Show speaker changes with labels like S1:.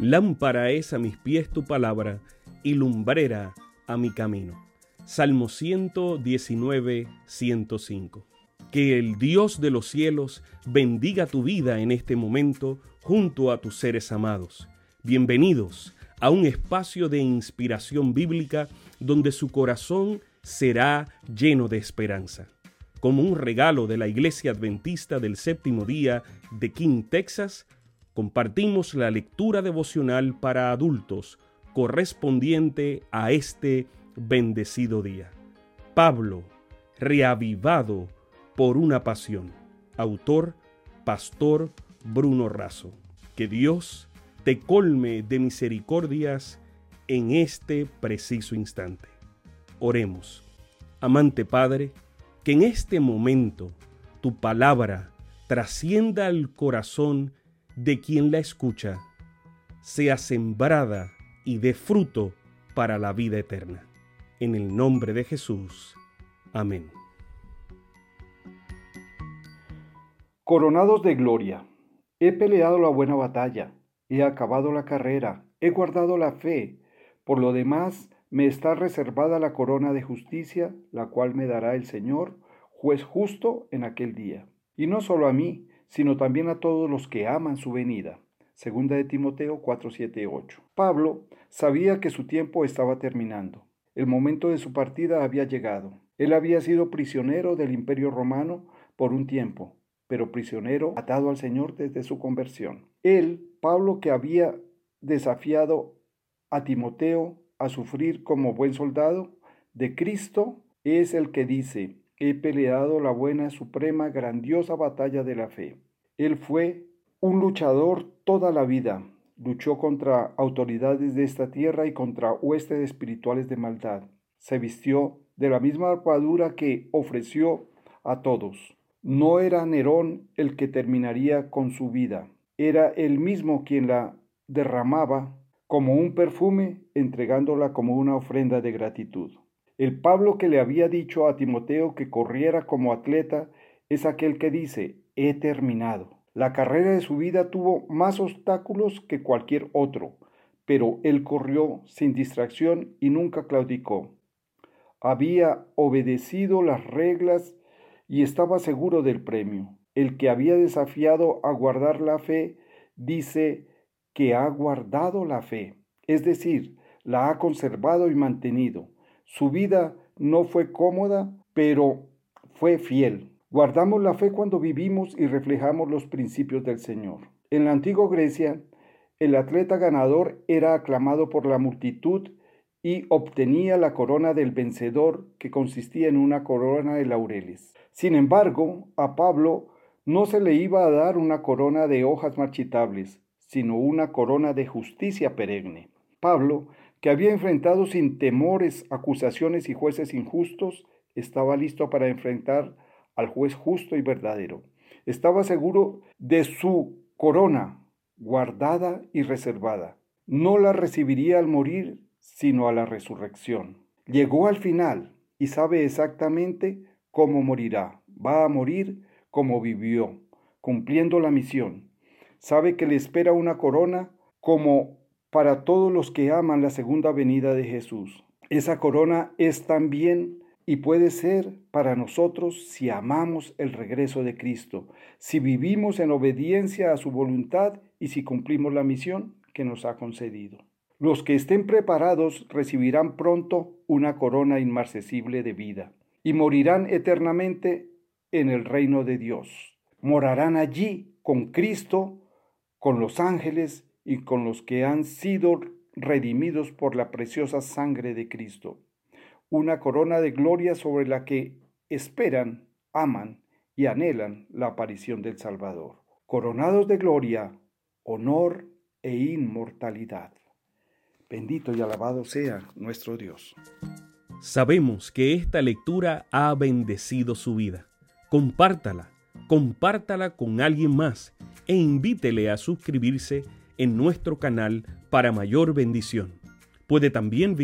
S1: Lámpara es a mis pies tu palabra y lumbrera a mi camino. Salmo 119, 105. Que el Dios de los cielos bendiga tu vida en este momento junto a tus seres amados. Bienvenidos a un espacio de inspiración bíblica donde su corazón será lleno de esperanza. Como un regalo de la Iglesia Adventista del Séptimo Día de King, Texas, compartimos la lectura devocional para adultos correspondiente a este bendecido día. Pablo, reavivado por una pasión. Autor, Pastor Bruno Razo. Que Dios te colme de misericordias en este preciso instante. Oremos. Amante Padre, que en este momento tu palabra trascienda al corazón de quien la escucha, sea sembrada y dé fruto para la vida eterna. En el nombre de Jesús. Amén.
S2: Coronados de gloria, he peleado la buena batalla, he acabado la carrera, he guardado la fe. Por lo demás, me está reservada la corona de justicia, la cual me dará el Señor, juez justo en aquel día. Y no solo a mí, sino también a todos los que aman su venida. Segunda de Timoteo 4, 8. Pablo sabía que su tiempo estaba terminando. El momento de su partida había llegado. Él había sido prisionero del imperio romano por un tiempo, pero prisionero atado al Señor desde su conversión. Él, Pablo, que había desafiado a Timoteo a sufrir como buen soldado de Cristo, es el que dice, he peleado la buena, suprema, grandiosa batalla de la fe. Él fue un luchador toda la vida. Luchó contra autoridades de esta tierra y contra huestes espirituales de maldad. Se vistió de la misma armadura que ofreció a todos. No era Nerón el que terminaría con su vida. Era él mismo quien la derramaba como un perfume, entregándola como una ofrenda de gratitud. El Pablo que le había dicho a Timoteo que corriera como atleta es aquel que dice, he terminado. La carrera de su vida tuvo más obstáculos que cualquier otro, pero él corrió sin distracción y nunca claudicó. Había obedecido las reglas y estaba seguro del premio. El que había desafiado a guardar la fe dice que ha guardado la fe, es decir, la ha conservado y mantenido. Su vida no fue cómoda, pero fue fiel. Guardamos la fe cuando vivimos y reflejamos los principios del Señor. En la antigua Grecia, el atleta ganador era aclamado por la multitud y obtenía la corona del vencedor, que consistía en una corona de laureles. Sin embargo, a Pablo no se le iba a dar una corona de hojas marchitables, sino una corona de justicia perenne. Pablo que había enfrentado sin temores acusaciones y jueces injustos, estaba listo para enfrentar al juez justo y verdadero. Estaba seguro de su corona, guardada y reservada. No la recibiría al morir, sino a la resurrección. Llegó al final y sabe exactamente cómo morirá. Va a morir como vivió, cumpliendo la misión. Sabe que le espera una corona como para todos los que aman la segunda venida de Jesús. Esa corona es también y puede ser para nosotros si amamos el regreso de Cristo, si vivimos en obediencia a su voluntad y si cumplimos la misión que nos ha concedido. Los que estén preparados recibirán pronto una corona inmarcesible de vida y morirán eternamente en el reino de Dios. Morarán allí con Cristo, con los ángeles y con los que han sido redimidos por la preciosa sangre de Cristo. Una corona de gloria sobre la que esperan, aman y anhelan la aparición del Salvador. Coronados de gloria, honor e inmortalidad. Bendito y alabado sea nuestro Dios.
S1: Sabemos que esta lectura ha bendecido su vida. Compártala, compártala con alguien más e invítele a suscribirse en nuestro canal para mayor bendición. Puede también